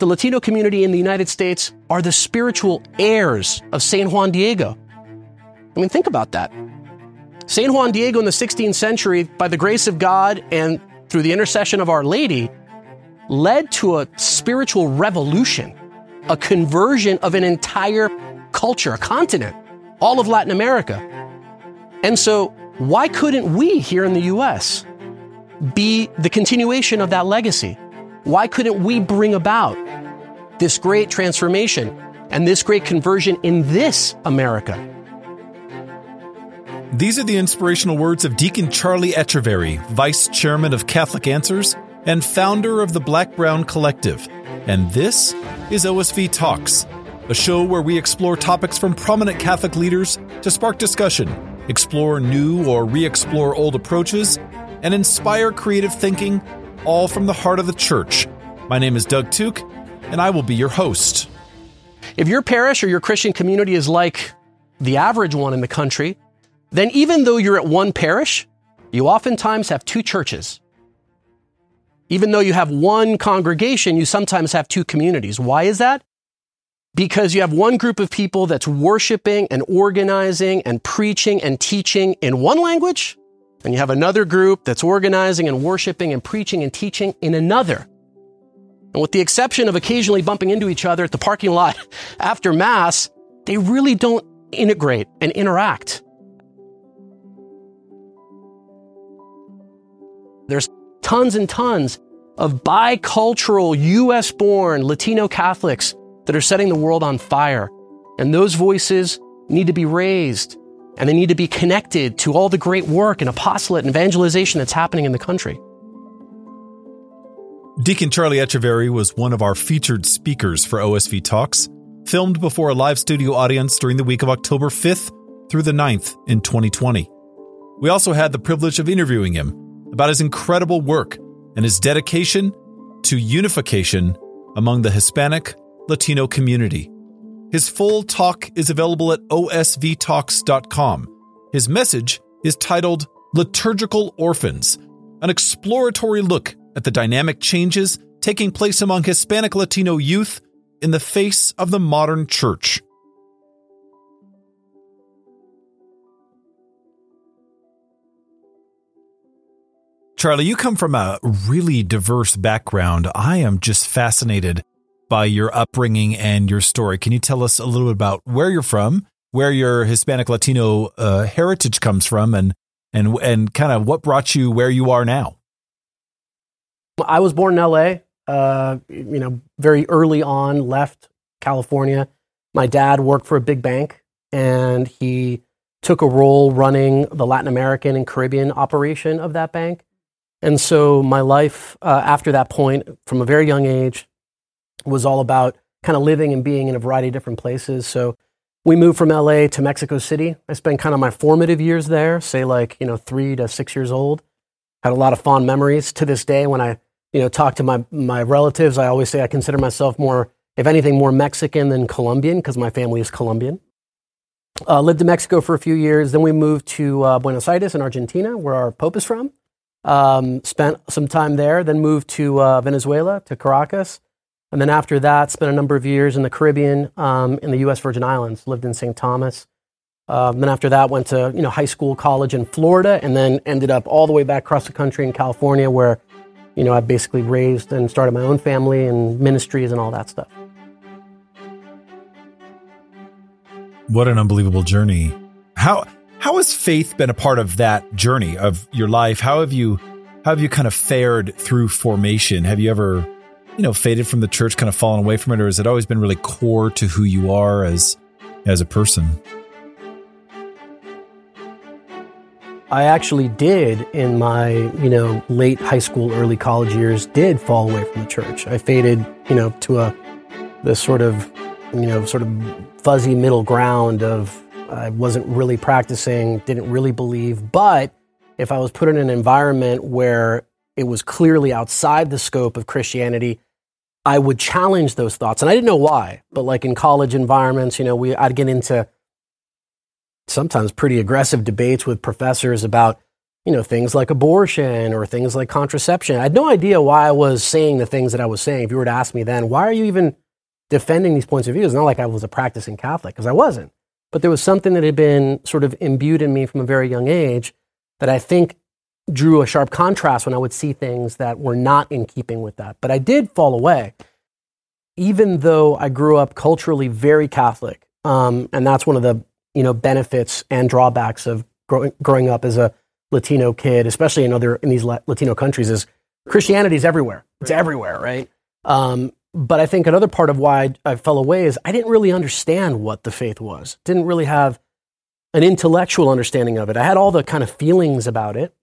the Latino community in the United States are the spiritual heirs of San Juan Diego. I mean, think about that. San Juan Diego in the 16th century, by the grace of God and through the intercession of Our Lady, led to a spiritual revolution, a conversion of an entire culture, a continent, all of Latin America. And so, why couldn't we here in the US be the continuation of that legacy? Why couldn't we bring about this great transformation and this great conversion in this America? These are the inspirational words of Deacon Charlie Echeverry, Vice Chairman of Catholic Answers and founder of the Black Brown Collective. And this is OSV Talks, a show where we explore topics from prominent Catholic leaders to spark discussion, explore new or re explore old approaches, and inspire creative thinking, all from the heart of the church. My name is Doug Tooke, and I will be your host. If your parish or your Christian community is like the average one in the country, then even though you're at one parish, you oftentimes have two churches. Even though you have one congregation, you sometimes have two communities. Why is that? Because you have one group of people that's worshiping and organizing and preaching and teaching in one language, and you have another group that's organizing and worshiping and preaching and teaching in another. And with the exception of occasionally bumping into each other at the parking lot after Mass, they really don't integrate and interact. There's tons and tons of bicultural, US born Latino Catholics that are setting the world on fire. And those voices need to be raised and they need to be connected to all the great work and apostolate and evangelization that's happening in the country. Deacon Charlie Echeverry was one of our featured speakers for OSV Talks, filmed before a live studio audience during the week of October 5th through the 9th in 2020. We also had the privilege of interviewing him about his incredible work and his dedication to unification among the Hispanic Latino community. His full talk is available at osvtalks.com. His message is titled Liturgical Orphans, an exploratory look at the dynamic changes taking place among Hispanic Latino youth in the face of the modern church. Charlie, you come from a really diverse background. I am just fascinated by your upbringing and your story. Can you tell us a little bit about where you're from, where your Hispanic Latino uh, heritage comes from, and and and kind of what brought you where you are now? I was born in L.A. Uh, you know, very early on, left California. My dad worked for a big bank, and he took a role running the Latin American and Caribbean operation of that bank. And so my life uh, after that point, from a very young age, was all about kind of living and being in a variety of different places. So we moved from LA to Mexico City. I spent kind of my formative years there, say like, you know, three to six years old. Had a lot of fond memories to this day when I, you know, talk to my, my relatives. I always say I consider myself more, if anything, more Mexican than Colombian because my family is Colombian. Uh, lived in Mexico for a few years. Then we moved to uh, Buenos Aires in Argentina, where our Pope is from. Um, spent some time there, then moved to uh, Venezuela, to Caracas. And then after that, spent a number of years in the Caribbean, um, in the U.S. Virgin Islands, lived in St. Thomas. Um, then after that, went to you know high school, college in Florida, and then ended up all the way back across the country in California, where you know I basically raised and started my own family and ministries and all that stuff. What an unbelievable journey! How how has faith been a part of that journey of your life? How have you how have you kind of fared through formation? Have you ever, you know, faded from the church, kind of fallen away from it, or has it always been really core to who you are as as a person? I actually did in my, you know, late high school, early college years, did fall away from the church. I faded, you know, to a this sort of, you know, sort of fuzzy middle ground of I wasn't really practicing, didn't really believe. But if I was put in an environment where it was clearly outside the scope of Christianity, I would challenge those thoughts. And I didn't know why, but like in college environments, you know, we, I'd get into sometimes pretty aggressive debates with professors about you know, things like abortion or things like contraception. I had no idea why I was saying the things that I was saying. If you were to ask me then, why are you even defending these points of view? It's not like I was a practicing Catholic, because I wasn't. But there was something that had been sort of imbued in me from a very young age that I think drew a sharp contrast when I would see things that were not in keeping with that. But I did fall away, even though I grew up culturally very Catholic. Um, and that's one of the you know benefits and drawbacks of growing, growing up as a Latino kid, especially in other in these Latino countries, is Christianity is everywhere. It's everywhere, right? Um, but I think another part of why I, I, fell away is I didn't really understand what the faith was. Didn't really have an intellectual understanding of it. I had all the kind of feelings about it,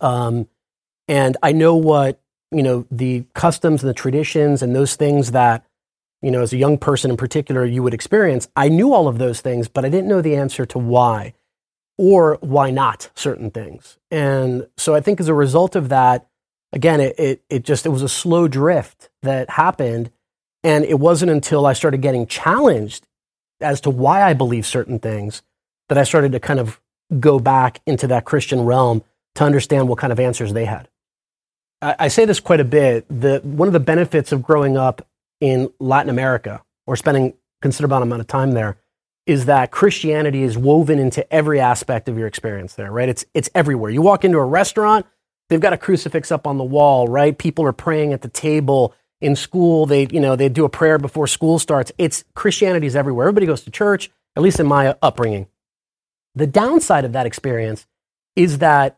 um, and I know what you know the customs and the traditions and those things that you know as a young person in particular you would experience. I knew all of those things, but I didn't know the answer to why or why not certain things. And so I think as a result of that, again, it, it, it, just, it was a slow drift that happened. And it wasn't until I started getting challenged as to why I believe certain things that I started to kind of go back into that Christian realm to understand what kind of answers they had. I, I say this quite a bit. The, one of the benefits of growing up in Latin America or spending considerable amount of time there is that Christianity is woven into every aspect of your experience there, right? It's, it's everywhere. You walk into a restaurant, they've got a crucifix up on the wall, right? People are praying at the table. In school, they, you know, they do a prayer before school starts. It's Christianity is everywhere. Everybody goes to church, at least in my upbringing. The downside of that experience is that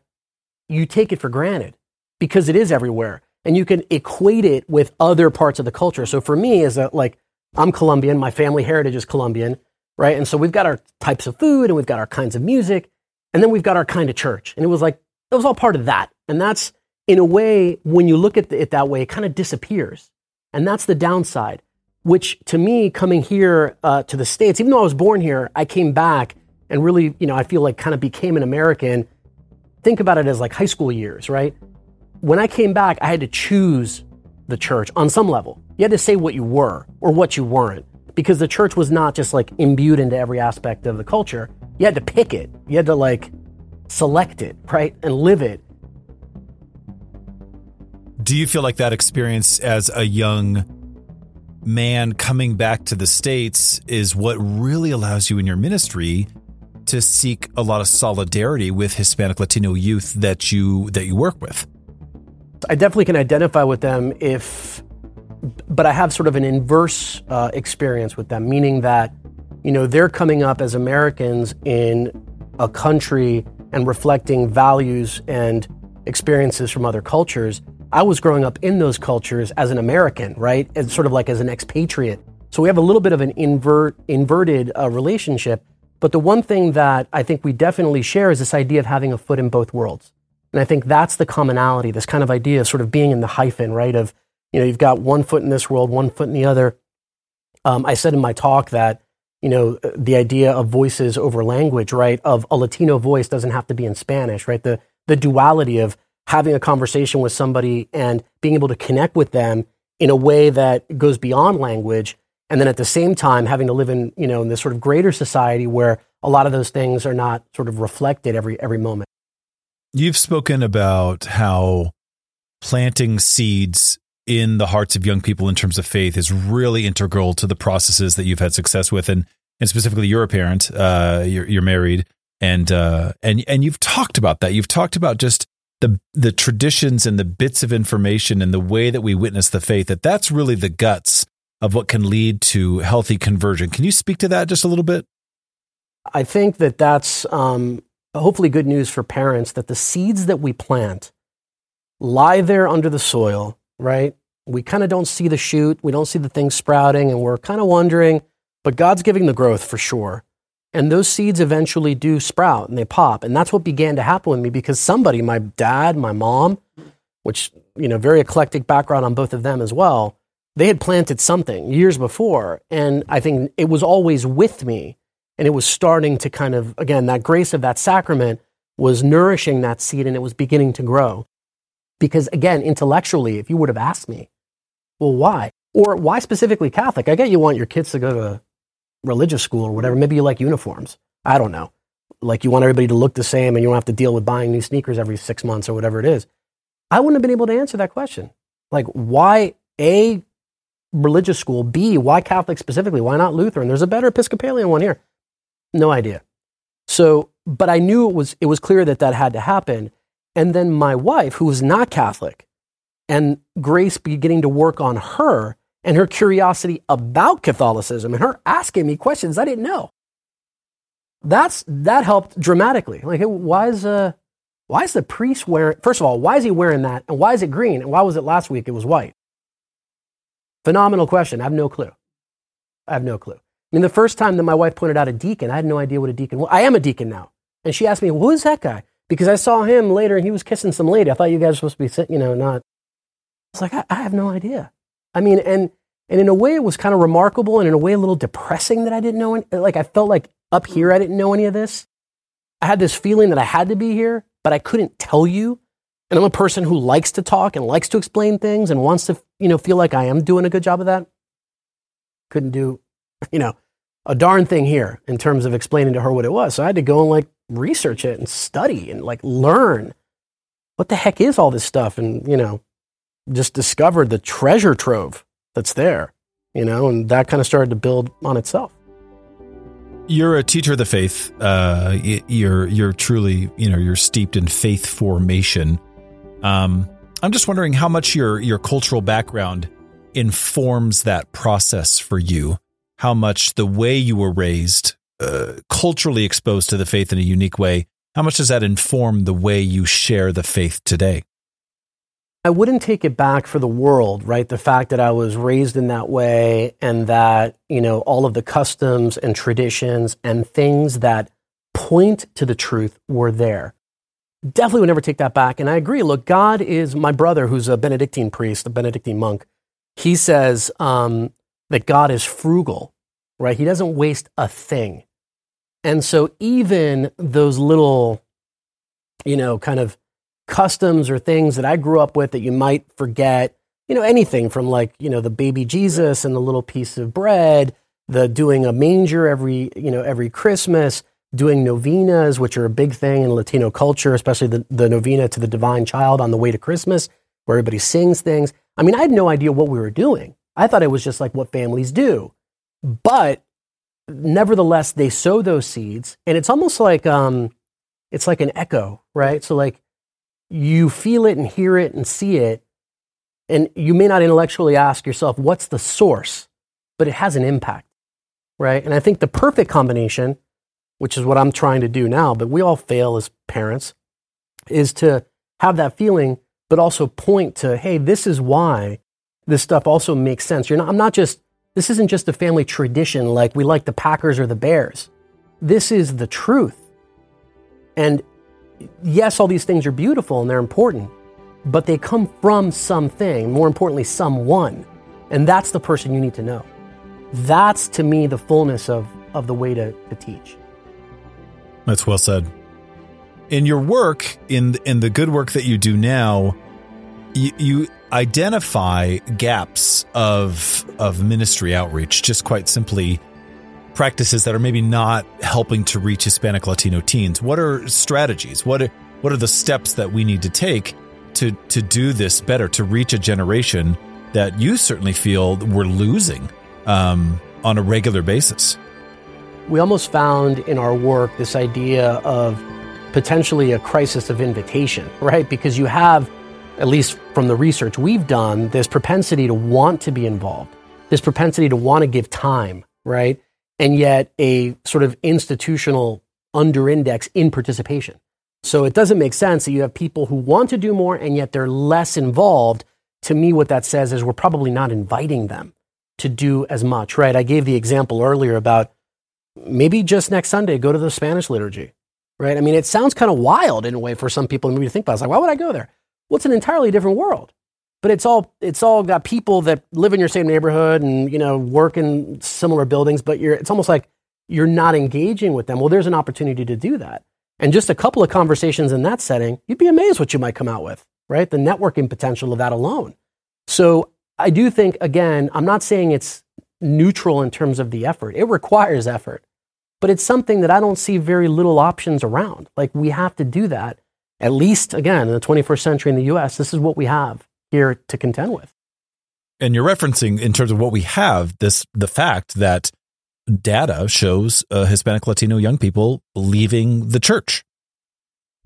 you take it for granted because it is everywhere and you can equate it with other parts of the culture. So for me, as a, like, I'm Colombian, my family heritage is Colombian right? And so we've got our types of food and we've got our kinds of music, and then we've got our kind of church. And it was like, it was all part of that. And that's, in a way, when you look at it that way, it kind of disappears. And that's the downside, which to me, coming here uh, to the States, even though I was born here, I came back and really, you know, I feel like kind of became an American. Think about it as like high school years, right? When I came back, I had to choose the church on some level. You had to say what you were or what you weren't because the church was not just like imbued into every aspect of the culture. You had to pick it. You had to like select it, right? And live it. Do you feel like that experience as a young man coming back to the States is what really allows you in your ministry to seek a lot of solidarity with Hispanic Latino youth that you that you work with? I definitely can identify with them if but I have sort of an inverse uh, experience with them, meaning that, you know, they're coming up as Americans in a country and reflecting values and experiences from other cultures. I was growing up in those cultures as an American, right? As sort of like as an expatriate. So we have a little bit of an invert, inverted uh, relationship. But the one thing that I think we definitely share is this idea of having a foot in both worlds. And I think that's the commonality, this kind of idea of sort of being in the hyphen, right? Of you know, you've got one foot in this world, one foot in the other. Um, I said in my talk that, you know, the idea of voices over language, right? Of a Latino voice doesn't have to be in Spanish, right? The, the duality of having a conversation with somebody and being able to connect with them in a way that goes beyond language. And then at the same time, having to live in, you know, in this sort of greater society where a lot of those things are not sort of reflected every, every moment. You've spoken about how planting seeds in the hearts of young people in terms of faith is really integral to the processes that you've had success with, and and specifically you're a parent, uh, you're, you're married, and uh, and and you've talked about that. You've talked about just the the traditions and the bits of information and the way that we witness the faith. That that's really the guts of what can lead to healthy conversion. Can you speak to that just a little bit? I think that that's um, hopefully good news for parents that the seeds that we plant lie there under the soil right? We kind of don't see the shoot, we don't see the thing sprouting, and we're kind of wondering, but God's giving the growth for sure. And those seeds eventually do sprout and they pop. And that's what began to happen with me because somebody, my dad, my mom, which, you know, very eclectic background on both of them as well, they had planted something years before. And I think it was always with me. And it was starting to kind of, again, that grace of that sacrament was nourishing that seed and it was beginning to grow. Because again, intellectually, if you would have asked me, well, why? Or why specifically Catholic? I get you want your kids to go to religious school or whatever. Maybe you like uniforms. I don't know. like you want everybody to look the same and you don't have to deal with buying new sneakers every six months or whatever it is. I wouldn't have been able to answer that question. Like, why A, religious school, B, why Catholic specifically? Why not Lutheran? There's a better Episcopalian one here. No idea. So, but I knew it was, it was clear that that had to happen. And then my wife, who was not Catholic, and Grace beginning to work on her and her curiosity about Catholicism and her asking me questions I didn't know. That's that helped dramatically. Like, why is uh, why is the priest wearing? First of all, why is he wearing that? And why is it green? And why was it last week? It was white. Phenomenal question. I have no clue. I have no clue. I mean, the first time that my wife pointed out a deacon, I had no idea what a deacon was. I am a deacon now. And she asked me, who's that guy? Because I saw him later and he was kissing some lady. I thought you guys were supposed to be sitting, you know, not. I was like, I, I have no idea. I mean, and, and in a way it was kind of remarkable and in a way a little depressing that I didn't know. Any, like I felt like up here I didn't know any of this. I had this feeling that I had to be here, but I couldn't tell you. And I'm a person who likes to talk and likes to explain things and wants to, you know, feel like I am doing a good job of that. Couldn't do, you know, a darn thing here in terms of explaining to her what it was. So I had to go and like research it and study and like learn what the heck is all this stuff and, you know, just discovered the treasure trove that's there, you know, and that kind of started to build on itself. You're a teacher of the faith. Uh, you're you're truly you know you're steeped in faith formation. Um, I'm just wondering how much your your cultural background informs that process for you. How much the way you were raised, uh, culturally exposed to the faith in a unique way, how much does that inform the way you share the faith today? I wouldn't take it back for the world, right? The fact that I was raised in that way and that, you know, all of the customs and traditions and things that point to the truth were there. Definitely would never take that back. And I agree. Look, God is my brother, who's a Benedictine priest, a Benedictine monk. He says um, that God is frugal, right? He doesn't waste a thing. And so even those little, you know, kind of customs or things that I grew up with that you might forget. You know, anything from like, you know, the baby Jesus and the little piece of bread, the doing a manger every, you know, every Christmas, doing novenas, which are a big thing in Latino culture, especially the, the novena to the divine child on the way to Christmas, where everybody sings things. I mean, I had no idea what we were doing. I thought it was just like what families do. But nevertheless, they sow those seeds, and it's almost like um, it's like an echo, right? So like you feel it and hear it and see it, and you may not intellectually ask yourself, what's the source? But it has an impact, right? And I think the perfect combination, which is what I'm trying to do now, but we all fail as parents, is to have that feeling, but also point to, hey, this is why this stuff also makes sense. You're not, I'm not just, this isn't just a family tradition like we like the Packers or the Bears. This is the truth. And yes, all these things are beautiful and they're important, but they come from something, more importantly, someone. And that's the person you need to know. That's to me the fullness of, of the way to, to teach. That's well said. In your work, in in the good work that you do now, you, you identify gaps of of ministry outreach. Just quite simply, practices that are maybe not helping to reach Hispanic Latino teens? What are strategies? What are, what are the steps that we need to take to to do this better to reach a generation that you certainly feel we're losing um, on a regular basis? We almost found in our work this idea of potentially a crisis of invitation, right? Because you have, at least from the research we've done, this propensity to want to be involved, this propensity to want to give time, right? and yet a sort of institutional underindex in participation. So it doesn't make sense that you have people who want to do more and yet they're less involved. To me, what that says is we're probably not inviting them to do as much, right? I gave the example earlier about maybe just next Sunday, go to the Spanish liturgy, right? I mean, it sounds kind of wild in a way for some people maybe to think about. It's like, why would I go there? Well, it's an entirely different world but it's all it's all got people that live in your same neighborhood and you know work in similar buildings but you're it's almost like you're not engaging with them well there's an opportunity to do that and just a couple of conversations in that setting you'd be amazed what you might come out with right the networking potential of that alone so i do think again i'm not saying it's neutral in terms of the effort it requires effort but it's something that I don't see very little options around. Like we have to do that. At least, again, in the 21st century in the US, this is what we have here to contend with. And you're referencing in terms of what we have this the fact that data shows uh, Hispanic Latino young people leaving the church.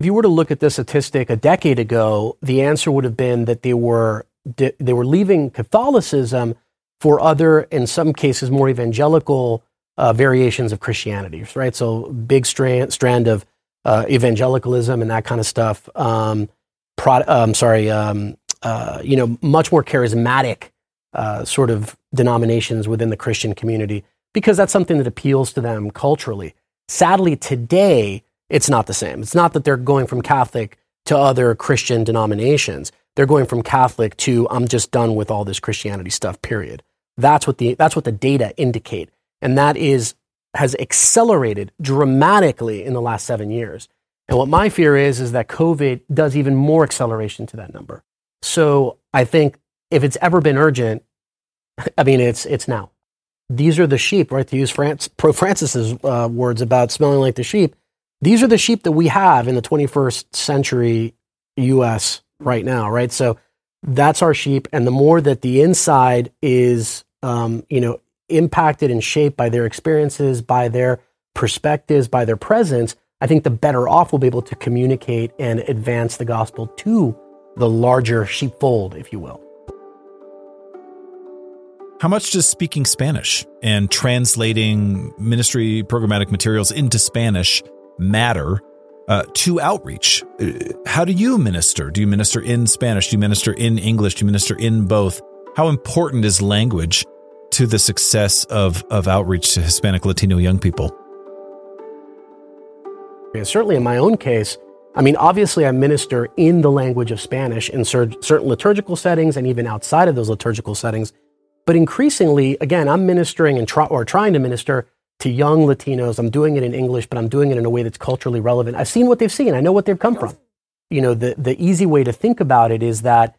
If you were to look at this statistic a decade ago, the answer would have been that they were they were leaving Catholicism for other, in some cases, more evangelical uh, variations of Christianity, right? So big strand strand of uh, evangelicalism and that kind of stuff. Um, pro, um, sorry, um, uh, you know, much more charismatic uh, sort of denominations within the Christian community because that's something that appeals to them culturally. Sadly, today it's not the same. It's not that they're going from Catholic to other Christian denominations. They're going from Catholic to I'm just done with all this Christianity stuff. Period. That's what the that's what the data indicate, and that is has accelerated dramatically in the last seven years. And what my fear is is that COVID does even more acceleration to that number. So I think if it's ever been urgent, I mean it's it's now. These are the sheep, right? To use France, Pro Francis's uh, words about smelling like the sheep. These are the sheep that we have in the 21st century U.S. right now, right? So that's our sheep, and the more that the inside is, um, you know, impacted and shaped by their experiences, by their perspectives, by their presence, I think the better off we'll be able to communicate and advance the gospel to the larger sheepfold, if you will. How much does speaking Spanish and translating ministry programmatic materials into Spanish matter uh, to outreach? Uh, how do you minister? Do you minister in Spanish? Do you minister in English? Do you minister in both? How important is language to the success of, of outreach to Hispanic Latino young people? Certainly, in my own case, I mean, obviously, I minister in the language of Spanish in certain liturgical settings and even outside of those liturgical settings. But increasingly, again, I'm ministering and try, or trying to minister to young Latinos. I'm doing it in English, but I'm doing it in a way that's culturally relevant. I've seen what they've seen. I know what they've come from. You know, the, the easy way to think about it is that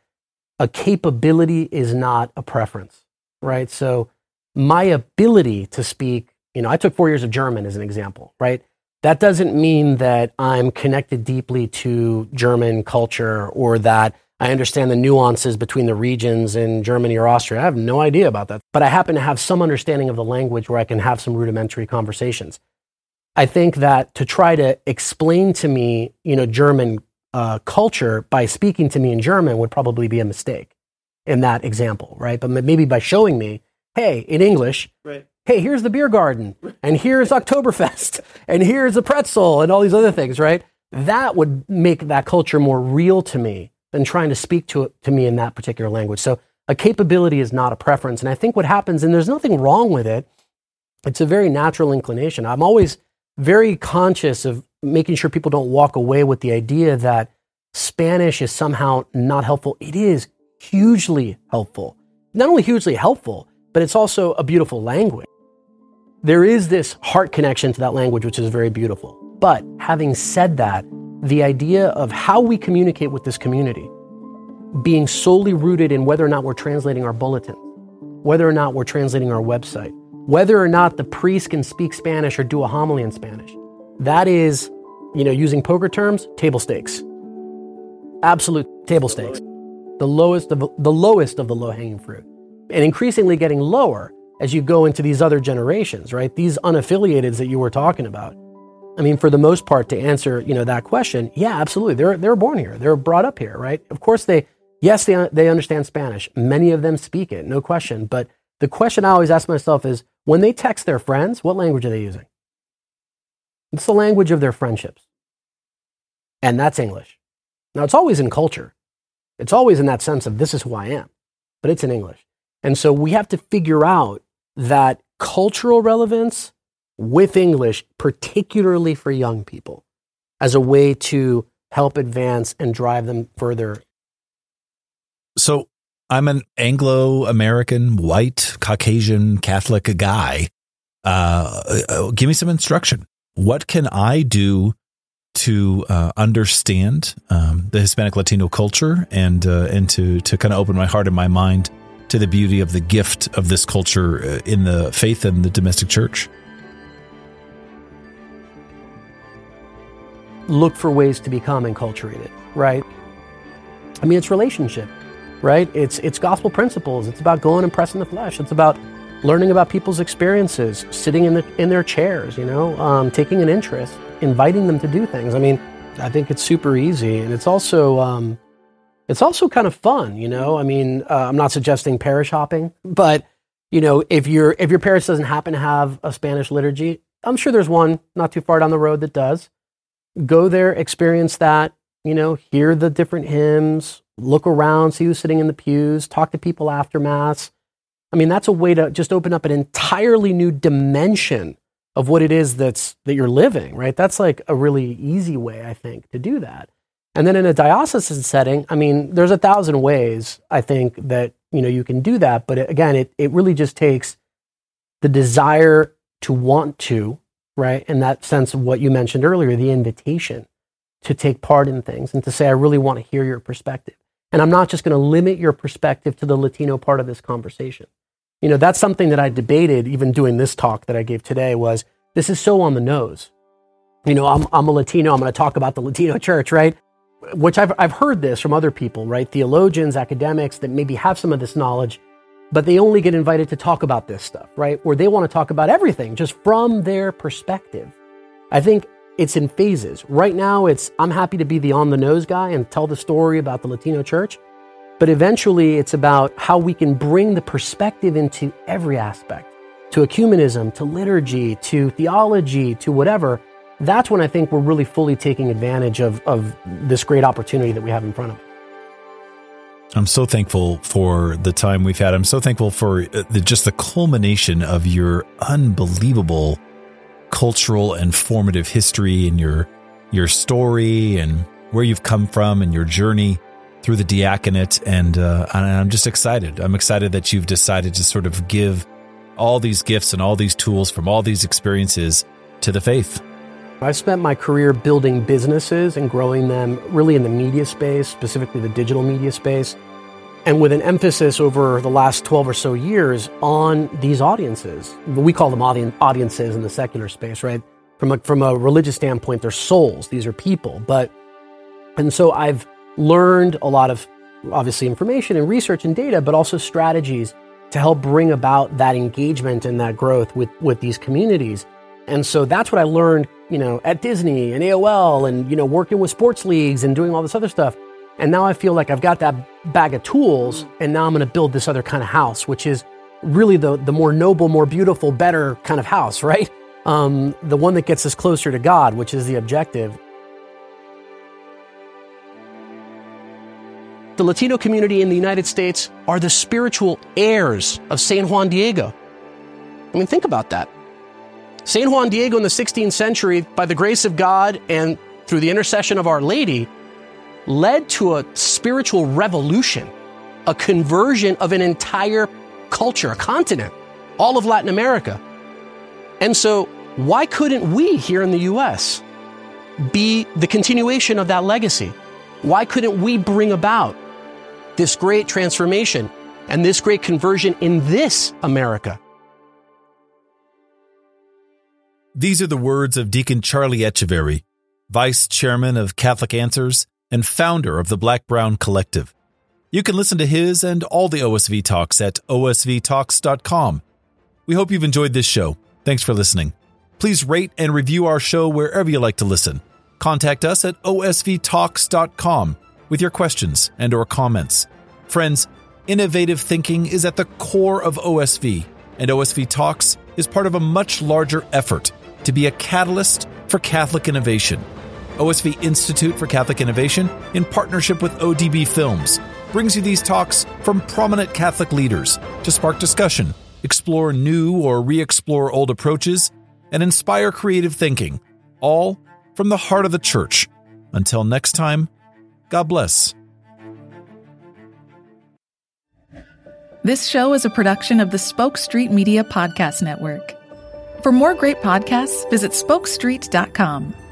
a capability is not a preference, right? So my ability to speak, you know, I took four years of German as an example, right? that doesn't mean that I'm connected deeply to German culture or that I understand the nuances between the regions in Germany or Austria. I have no idea about that. But I happen to have some understanding of the language where I can have some rudimentary conversations. I think that to try to explain to me, you know, German uh, culture by speaking to me in German would probably be a mistake in that example, right? But maybe by showing me, hey, in English, right hey, here's the beer garden, and here's Oktoberfest, and here's a pretzel, and all these other things, right? That would make that culture more real to me than trying to speak to to me in that particular language. So a capability is not a preference. And I think what happens, and there's nothing wrong with it, it's a very natural inclination. I'm always very conscious of making sure people don't walk away with the idea that Spanish is somehow not helpful. It is hugely helpful. Not only hugely helpful, but it's also a beautiful language. There is this heart connection to that language, which is very beautiful. But having said that, the idea of how we communicate with this community being solely rooted in whether or not we're translating our bulletin, whether or not we're translating our website, whether or not the priest can speak Spanish or do a homily in Spanish. That is, you know, using poker terms, table stakes. Absolute table stakes. The lowest of the lowest of the low-hanging fruit. And increasingly getting lower as you go into these other generations, right? These unaffiliateds that you were talking about. I mean, for the most part, to answer you know that question, yeah, absolutely. They're they're born here. They're brought up here, right? Of course, they yes they they understand Spanish. Many of them speak it, no question. But the question I always ask myself is, when they text their friends, what language are they using? It's the language of their friendships, and that's English. Now, it's always in culture. It's always in that sense of this is who I am, but it's in English. And so we have to figure out that cultural relevance with English, particularly for young people, as a way to help advance and drive them further. So I'm an Anglo American, white, Caucasian, Catholic guy. Uh, uh, give me some instruction. What can I do to uh, understand um, the Hispanic Latino culture and uh, and to to kind of open my heart and my mind to the beauty of the gift of this culture uh, in the faith and the domestic church? Look for ways to become enculturated, right? I mean, it's relationship, right? It's it's gospel principles. It's about going and pressing the flesh. It's about learning about people's experiences, sitting in the in their chairs, you know, um, taking an interest, inviting them to do things. I mean, I think it's super easy, and it's also um, it's also kind of fun, you know. I mean, uh, I'm not suggesting parish hopping, but you know, if your if your parish doesn't happen to have a Spanish liturgy, I'm sure there's one not too far down the road that does. Go there, experience that, you know, hear the different hymns, look around, see who's sitting in the pews, talk to people after Mass. I mean, that's a way to just open up an entirely new dimension of what it is that's that you're living, right? That's like a really easy way, I think, to do that. And then in a diocesan setting, I mean, there's a thousand ways I think that you know you can do that, but again, it it really just takes the desire to want to, right? In that sense of what you mentioned earlier, the invitation to take part in things and to say, I really want to hear your perspective. And I'm not just going to limit your perspective to the Latino part of this conversation. You know, that's something that I debated even doing this talk that I gave today was this is so on the nose. You know, I'm, I'm a Latino, I'm going to talk about the Latino church, right? Which I've, I've heard this from other people, right? Theologians, academics that maybe have some of this knowledge, but they only get invited to talk about this stuff, right? Or they want to talk about everything just from their perspective. I think it's in phases. Right now, it's I'm happy to be the on the nose guy and tell the story about the Latino church. But eventually, it's about how we can bring the perspective into every aspect to ecumenism, to liturgy, to theology, to whatever. That's when I think we're really fully taking advantage of, of this great opportunity that we have in front of us. I'm so thankful for the time we've had. I'm so thankful for uh, the, just the culmination of your unbelievable cultural and formative history and your your story and where you've come from and your journey through the diaconate. And, uh, and I'm just excited. I'm excited that you've decided to sort of give all these gifts and all these tools from all these experiences to the faith. I've spent my career building businesses and growing them really in the media space, specifically the digital media space, and with an emphasis over the last 12 or so years on these audiences. We call them audiences in the secular space, right? From a, from a religious standpoint, they're souls, these are people. But, and so I've learned a lot of obviously information and research and data, but also strategies to help bring about that engagement and that growth with, with these communities. And so that's what I learned, you know, at Disney and AOL and, you know, working with sports leagues and doing all this other stuff. And now I feel like I've got that bag of tools and now I'm going to build this other kind of house, which is really the, the more noble, more beautiful, better kind of house, right? Um, the one that gets us closer to God, which is the objective. The Latino community in the United States are the spiritual heirs of San Juan Diego. I mean, think about that. San Juan Diego in the 16th century, by the grace of God and through the intercession of Our Lady, led to a spiritual revolution, a conversion of an entire culture, a continent, all of Latin America. And so, why couldn't we here in the US be the continuation of that legacy? Why couldn't we bring about this great transformation and this great conversion in this America? These are the words of Deacon Charlie Echeverry, Vice Chairman of Catholic Answers and founder of the Black Brown Collective. You can listen to his and all the OSV talks at osvtalks.com. We hope you've enjoyed this show. Thanks for listening. Please rate and review our show wherever you like to listen. Contact us at osvtalks.com with your questions and or comments. Friends, innovative thinking is at the core of OSV, and OSV Talks is part of a much larger effort to be a catalyst for Catholic innovation. OSV Institute for Catholic Innovation, in partnership with ODB Films, brings you these talks from prominent Catholic leaders to spark discussion, explore new or re explore old approaches, and inspire creative thinking, all from the heart of the Church. Until next time, God bless. This show is a production of the Spoke Street Media Podcast Network. For more great podcasts, visit spokestreet.com.